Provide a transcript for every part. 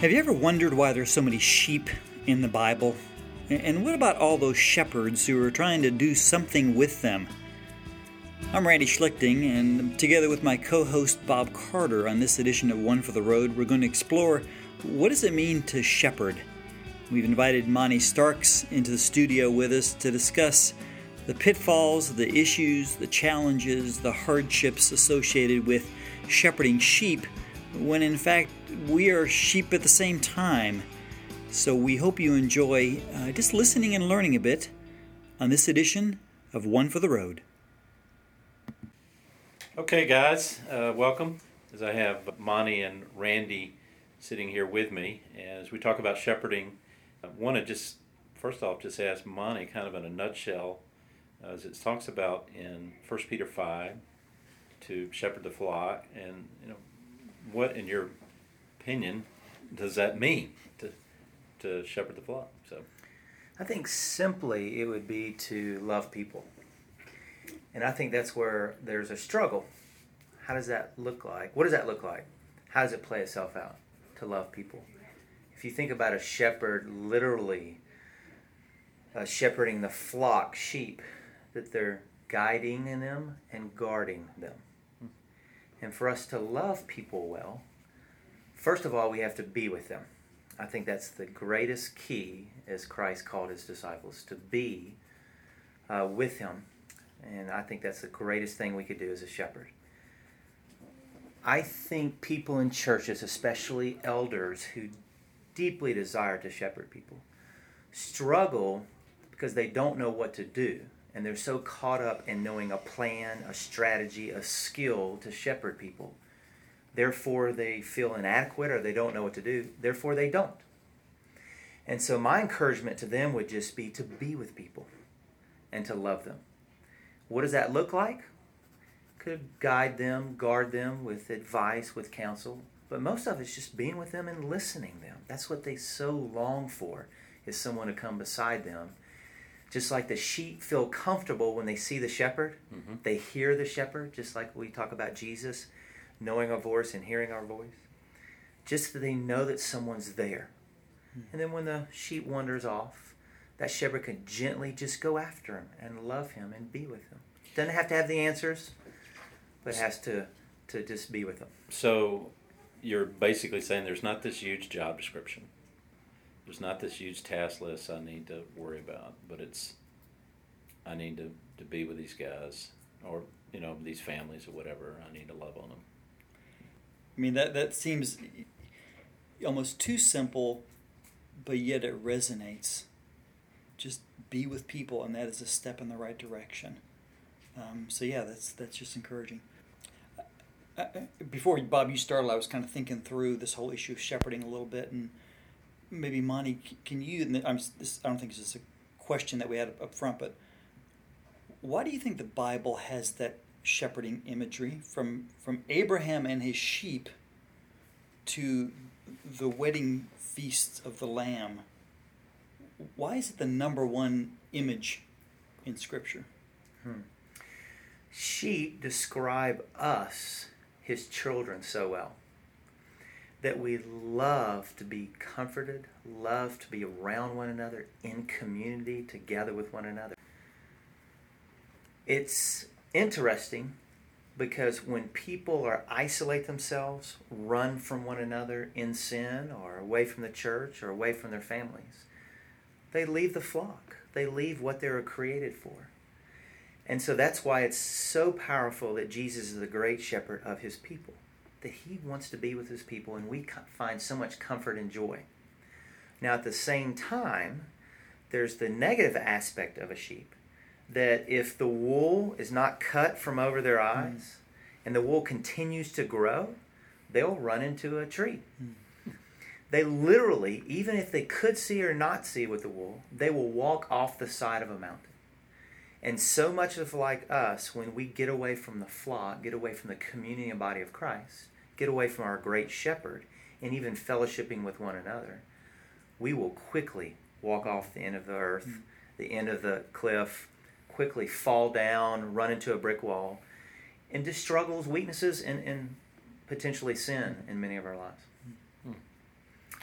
Have you ever wondered why there's so many sheep in the Bible? And what about all those shepherds who are trying to do something with them? I'm Randy Schlichting, and together with my co host Bob Carter on this edition of One for the Road, we're going to explore what does it mean to shepherd. We've invited Monty Starks into the studio with us to discuss the pitfalls, the issues, the challenges, the hardships associated with shepherding sheep when in fact we are sheep at the same time. So we hope you enjoy uh, just listening and learning a bit on this edition of One for the Road. Okay, guys, uh, welcome. As I have Monty and Randy sitting here with me, as we talk about shepherding, I want to just first off just ask Monty, kind of in a nutshell, as it talks about in First Peter five, to shepherd the flock, and you know what, in your opinion, does that mean to to shepherd the flock? So, I think simply it would be to love people, and I think that's where there's a struggle. How does that look like? What does that look like? How does it play itself out to love people? If you think about a shepherd literally uh, shepherding the flock, sheep, that they're guiding in them and guarding them. And for us to love people well, first of all, we have to be with them. I think that's the greatest key, as Christ called his disciples, to be uh, with him. And I think that's the greatest thing we could do as a shepherd. I think people in churches, especially elders who deeply desire to shepherd people, struggle because they don't know what to do and they're so caught up in knowing a plan, a strategy, a skill to shepherd people. Therefore, they feel inadequate or they don't know what to do. Therefore, they don't. And so, my encouragement to them would just be to be with people and to love them. What does that look like? Could guide them, guard them with advice, with counsel. But most of it's just being with them and listening them. That's what they so long for, is someone to come beside them just like the sheep feel comfortable when they see the shepherd, mm-hmm. they hear the shepherd, just like we talk about Jesus, knowing our voice and hearing our voice. Just that they know that someone's there. Mm-hmm. And then when the sheep wanders off, that shepherd can gently just go after him and love him and be with him. Doesn't have to have the answers, but has to, to just be with them. So you're basically saying there's not this huge job description there's not this huge task list I need to worry about, but it's I need to, to be with these guys or you know these families or whatever. I need to love on them. I mean that that seems almost too simple, but yet it resonates. Just be with people, and that is a step in the right direction. Um, so yeah, that's that's just encouraging. Uh, uh before Bob, you started, I was kind of thinking through this whole issue of shepherding a little bit, and maybe Monty, can you? I'm, this, I don't think this is a question that we had up front, but why do you think the Bible has that shepherding imagery from from Abraham and his sheep to the wedding feasts of the Lamb? Why is it the number one image in Scripture? Hmm. Sheep describe us, his children, so well that we love to be comforted, love to be around one another, in community, together with one another. It's interesting because when people are isolate themselves, run from one another in sin or away from the church or away from their families, they leave the flock. They leave what they were created for. And so that's why it's so powerful that Jesus is the great shepherd of his people that he wants to be with his people, and we find so much comfort and joy. Now, at the same time, there's the negative aspect of a sheep that if the wool is not cut from over their hmm. eyes mm. and the wool continues to grow, they'll run into a tree. Mm. They literally, even if they could see or not see with the wool, they will walk off the side of a mountain. And so much of like us, when we get away from the flock, get away from the community and body of Christ, get away from our great shepherd, and even fellowshipping with one another, we will quickly walk off the end of the earth, mm-hmm. the end of the cliff, quickly fall down, run into a brick wall, into struggles, weaknesses, and, and potentially sin in many of our lives. Mm-hmm.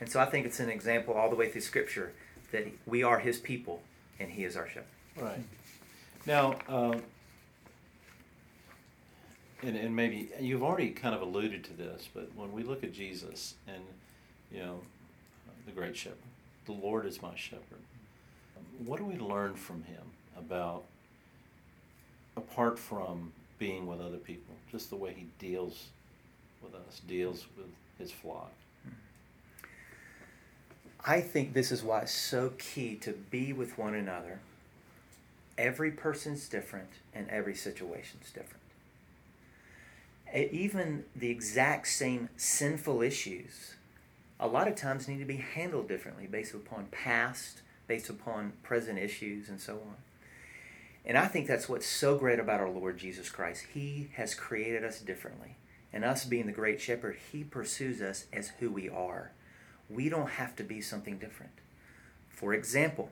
And so I think it's an example all the way through Scripture that we are His people and He is our shepherd. Right. Now, um, and, and maybe you've already kind of alluded to this, but when we look at Jesus and, you know, the great shepherd, the Lord is my shepherd, what do we learn from him about, apart from being with other people, just the way he deals with us, deals with his flock? Hmm. I think this is why it's so key to be with one another. Every person's different and every situation's different. Even the exact same sinful issues, a lot of times need to be handled differently based upon past, based upon present issues, and so on. And I think that's what's so great about our Lord Jesus Christ. He has created us differently. And us being the great shepherd, He pursues us as who we are we don't have to be something different. For example,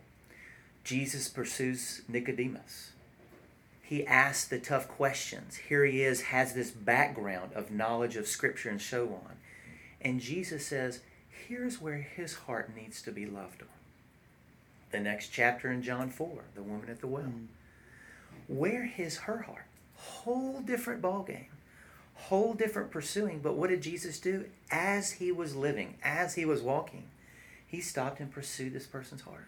Jesus pursues Nicodemus. He asks the tough questions. Here he is, has this background of knowledge of Scripture and so on. And Jesus says, here's where his heart needs to be loved on. The next chapter in John 4, the woman at the well. Mm. Where is her heart? Whole different ball game whole different pursuing. But what did Jesus do? As he was living, as he was walking, he stopped and pursued this person's heart.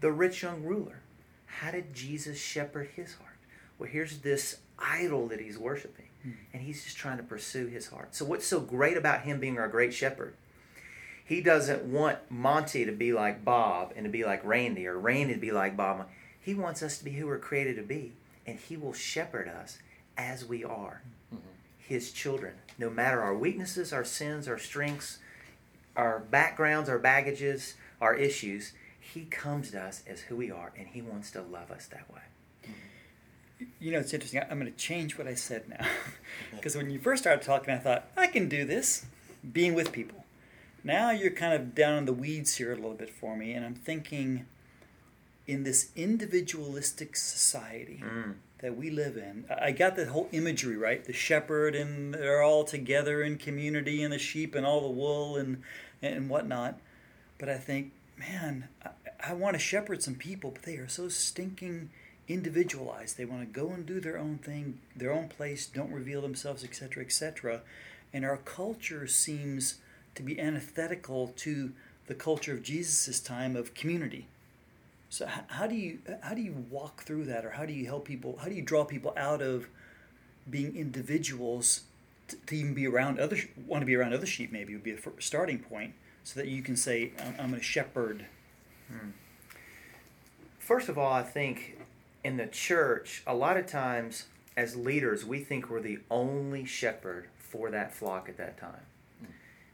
The rich young ruler, how did Jesus shepherd his heart? Well, here's this idol that he's worshiping, hmm. and he's just trying to pursue his heart. So, what's so great about him being our great shepherd? He doesn't want Monty to be like Bob and to be like Randy, or Randy to be like Bob. He wants us to be who we're created to be, and he will shepherd us as we are. Mm-hmm his children. No matter our weaknesses, our sins, our strengths, our backgrounds, our baggages, our issues, he comes to us as who we are and he wants to love us that way. You know, it's interesting. I'm going to change what I said now. Because when you first started talking, I thought, I can do this, being with people. Now you're kind of down in the weeds here a little bit for me, and I'm thinking in this individualistic society, mm that we live in. I got the whole imagery right. The shepherd and they're all together in community, and the sheep and all the wool and and whatnot. But I think, man, I, I want to shepherd some people, but they are so stinking individualized. They want to go and do their own thing, their own place, don't reveal themselves, etc., etc. And our culture seems to be antithetical to the culture of Jesus' time of community so how do you how do you walk through that, or how do you help people? How do you draw people out of being individuals to, to even be around other want to be around other sheep? Maybe would be a starting point, so that you can say, "I'm, I'm a shepherd." Hmm. First of all, I think in the church, a lot of times as leaders, we think we're the only shepherd for that flock at that time. Hmm.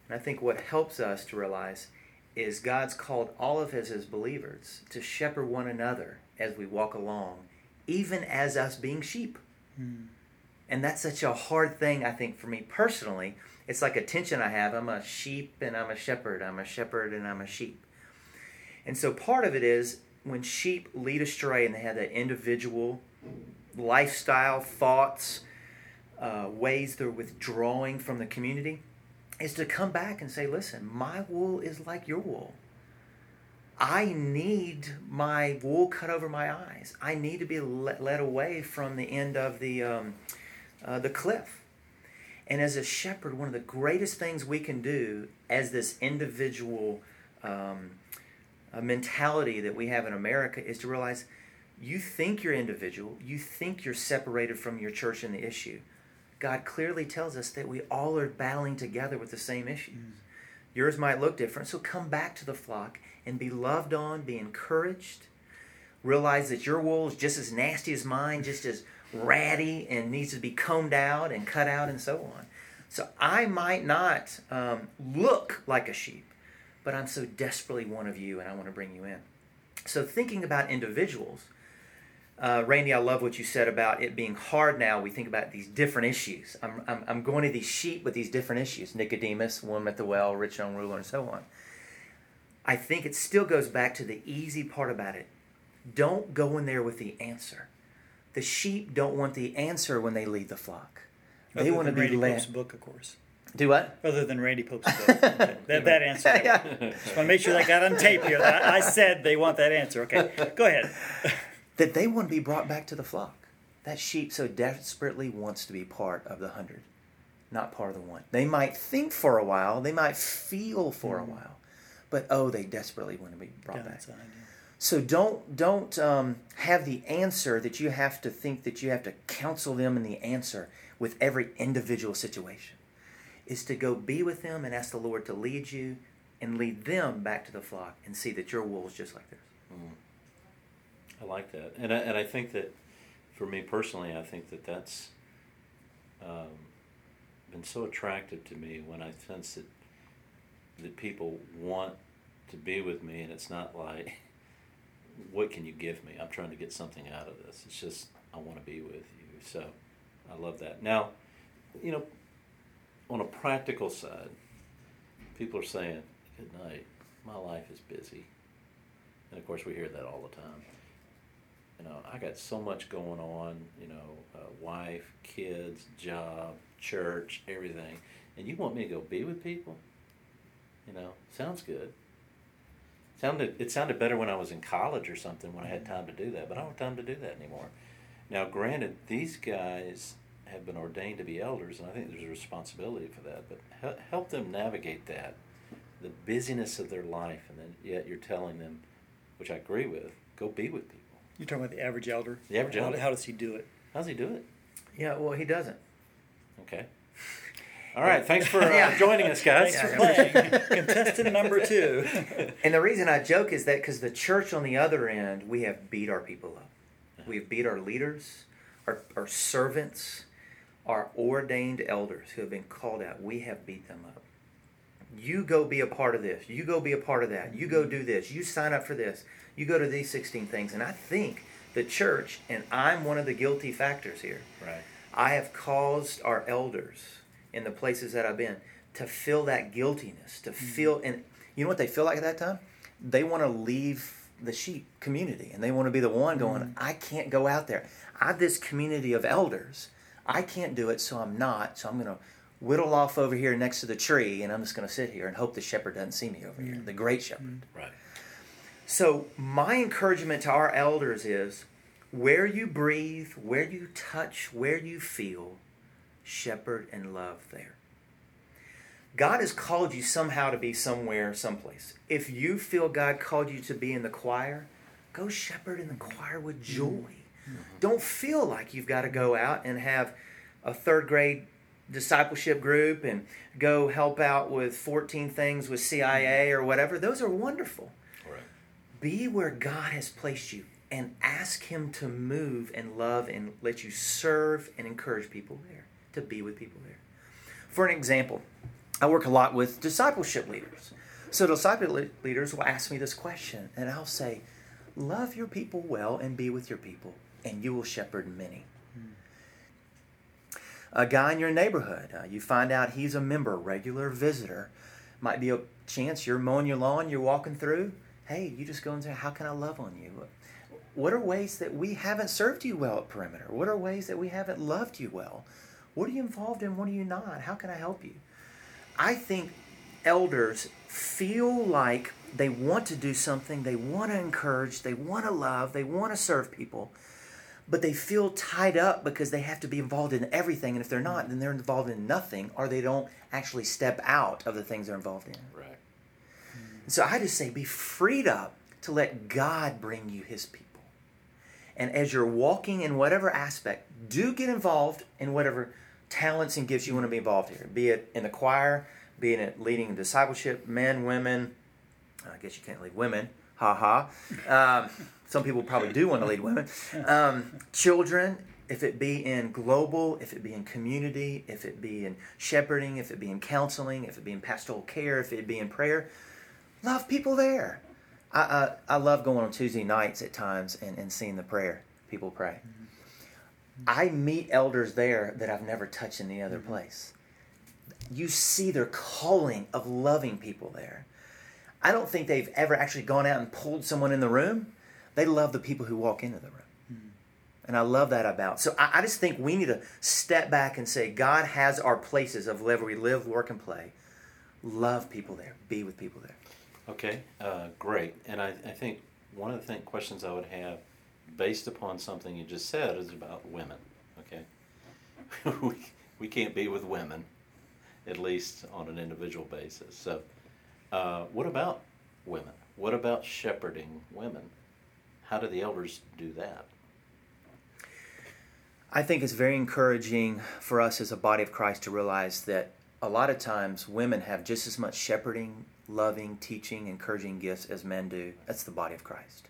And I think what helps us to realize is God's called all of us as believers to shepherd one another as we walk along, even as us being sheep. Hmm. And that's such a hard thing, I think, for me personally. It's like a tension I have. I'm a sheep and I'm a shepherd. I'm a shepherd and I'm a sheep. And so part of it is when sheep lead astray and they have that individual lifestyle, thoughts, uh, ways they're withdrawing from the community is to come back and say, listen, my wool is like your wool. I need my wool cut over my eyes. I need to be led away from the end of the, um, uh, the cliff. And as a shepherd, one of the greatest things we can do as this individual um, mentality that we have in America is to realize you think you're individual, you think you're separated from your church and the issue. God clearly tells us that we all are battling together with the same issues. Mm. Yours might look different, so come back to the flock and be loved on, be encouraged. Realize that your wool is just as nasty as mine, just as ratty and needs to be combed out and cut out and so on. So I might not um, look like a sheep, but I'm so desperately one of you and I want to bring you in. So thinking about individuals, uh, Randy, I love what you said about it being hard now. We think about these different issues. I'm, I'm, I'm going to these sheep with these different issues Nicodemus, woman at the well, rich young ruler, and so on. I think it still goes back to the easy part about it. Don't go in there with the answer. The sheep don't want the answer when they lead the flock. They want to be led. Pope's book, of course. Do what? Other than Randy Pope's book. That, that answer. Yeah. Just want to make sure that got on tape here. I, I said they want that answer. Okay, go ahead. that they want to be brought back to the flock. That sheep so desperately wants to be part of the hundred, not part of the one. They might think for a while, they might feel for a while, but oh, they desperately want to be brought back. Yeah. So don't don't um, have the answer that you have to think that you have to counsel them in the answer with every individual situation. Is to go be with them and ask the Lord to lead you and lead them back to the flock and see that your wool is just like theirs. I like that, and I, and I think that for me personally, I think that that's um, been so attractive to me when I sense that that people want to be with me, and it's not like, what can you give me? I'm trying to get something out of this. It's just I want to be with you. So I love that. Now, you know, on a practical side, people are saying, "Good night. My life is busy," and of course we hear that all the time you know, I got so much going on, you know, uh, wife, kids, job, church, everything. And you want me to go be with people? You know, sounds good. Sounded it sounded better when I was in college or something when I had time to do that, but I don't have time to do that anymore. Now, granted, these guys have been ordained to be elders, and I think there's a responsibility for that. But help them navigate that, the busyness of their life, and then yet you're telling them, which I agree with, go be with people. You're talking about the average elder. The average How, elder. how does he do it? How's he do it? Yeah, well, he doesn't. Okay. All right. Thanks for uh, Yeah. joining us, guys. Thanks for playing. Contestant number two. And the reason I joke is that because the church on the other end, we have beat our people up. We've beat our leaders, our, our servants, our ordained elders who have been called out. We have beat them up. You go be a part of this. You go be a part of that. You go do this. You sign up for this. You go to these 16 things. And I think the church, and I'm one of the guilty factors here, Right. I have caused our elders in the places that I've been to feel that guiltiness, to mm-hmm. feel, and you know what they feel like at that time? They want to leave the sheep community and they want to be the one going, mm-hmm. I can't go out there. I have this community of elders. I can't do it, so I'm not. So I'm going to whittle off over here next to the tree and I'm just going to sit here and hope the shepherd doesn't see me over here, mm. the great shepherd. Mm. Right. So, my encouragement to our elders is where you breathe, where you touch, where you feel, shepherd and love there. God has called you somehow to be somewhere, someplace. If you feel God called you to be in the choir, go shepherd in the choir with mm. joy. Mm-hmm. Don't feel like you've got to go out and have a third grade discipleship group and go help out with 14 things with CIA mm-hmm. or whatever. Those are wonderful Right. be where God has placed you and ask Him to move and love and let you serve and encourage people there, to be with people there. For an example, I work a lot with discipleship leaders. So, discipleship leaders will ask me this question, and I'll say, Love your people well and be with your people, and you will shepherd many. A guy in your neighborhood, uh, you find out he's a member, regular visitor. Might be a chance you're mowing your lawn, you're walking through. Hey, you just go and say, How can I love on you? What are ways that we haven't served you well at Perimeter? What are ways that we haven't loved you well? What are you involved in? What are you not? How can I help you? I think elders feel like they want to do something, they want to encourage, they want to love, they want to serve people, but they feel tied up because they have to be involved in everything. And if they're not, then they're involved in nothing or they don't actually step out of the things they're involved in. Right. So I just say be freed up to let God bring you his people. And as you're walking in whatever aspect, do get involved in whatever talents and gifts you want to be involved here. Be it in the choir, be it leading discipleship, men, women. I guess you can't lead women. Ha ha. Um, some people probably do want to lead women. Um, children, if it be in global, if it be in community, if it be in shepherding, if it be in counseling, if it be in pastoral care, if it be in prayer, love people there. I, I, I love going on Tuesday nights at times and, and seeing the prayer. People pray. I meet elders there that I've never touched in any other place. You see their calling of loving people there. I don't think they've ever actually gone out and pulled someone in the room. They love the people who walk into the room. And I love that about. So I, I just think we need to step back and say, God has our places of where we live, work, and play. Love people there. Be with people there. Okay, uh, great. And I, I think one of the thing, questions I would have, based upon something you just said, is about women. Okay, we, we can't be with women, at least on an individual basis. So, uh, what about women? What about shepherding women? How do the elders do that? I think it's very encouraging for us as a body of Christ to realize that a lot of times women have just as much shepherding, loving, teaching, encouraging gifts as men do. That's the body of Christ.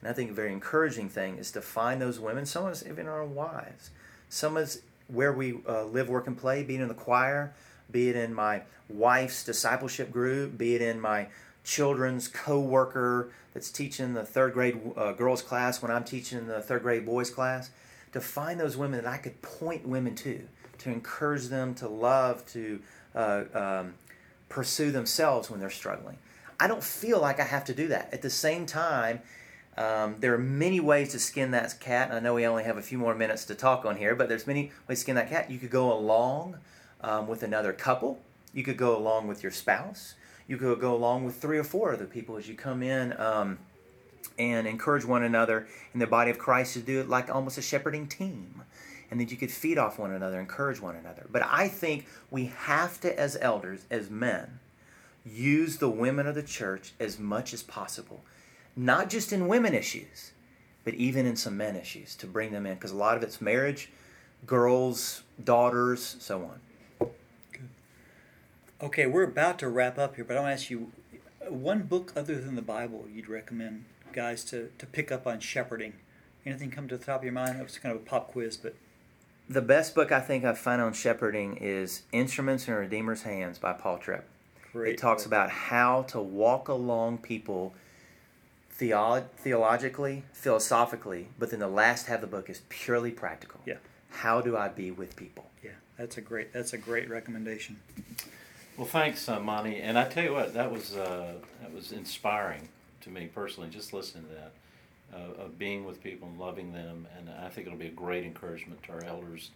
And I think a very encouraging thing is to find those women, some of us even our wives, some of us where we uh, live, work, and play, being in the choir, be it in my wife's discipleship group, be it in my children's co-worker that's teaching the third grade uh, girls class when I'm teaching the third grade boys class to find those women that I could point women to, to encourage them to love, to uh, um, pursue themselves when they're struggling. I don't feel like I have to do that. At the same time, um, there are many ways to skin that cat. I know we only have a few more minutes to talk on here, but there's many ways to skin that cat. You could go along um, with another couple. You could go along with your spouse. You could go along with three or four other people as you come in. Um, and encourage one another in the body of Christ to do it like almost a shepherding team. And that you could feed off one another, encourage one another. But I think we have to, as elders, as men, use the women of the church as much as possible. Not just in women issues, but even in some men issues to bring them in. Because a lot of it's marriage, girls, daughters, so on. Okay, we're about to wrap up here, but I want to ask you one book other than the Bible you'd recommend guys to, to pick up on shepherding? Anything come to the top of your mind? That was kind of a pop quiz, but the best book I think I've found on shepherding is Instruments in a Redeemer's Hands by Paul Tripp. Great it talks about how to walk along people theolo- theologically, philosophically, but then the last half of the book is purely practical. Yeah. How do I be with people? Yeah, that's a great that's a great recommendation. Well, thanks, uh, Monty. And I tell you what, that was uh, that was inspiring to me personally, just listening to that, uh, of being with people and loving them. And I think it'll be a great encouragement to our elders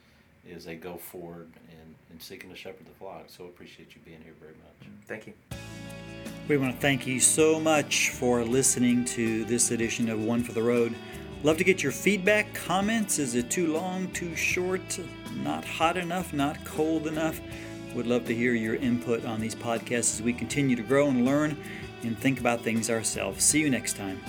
as they go forward and, and seeking to shepherd the flock. So appreciate you being here very much. Thank you. We want to thank you so much for listening to this edition of One for the Road. Love to get your feedback, comments. Is it too long, too short, not hot enough, not cold enough? Would love to hear your input on these podcasts as we continue to grow and learn and think about things ourselves. See you next time.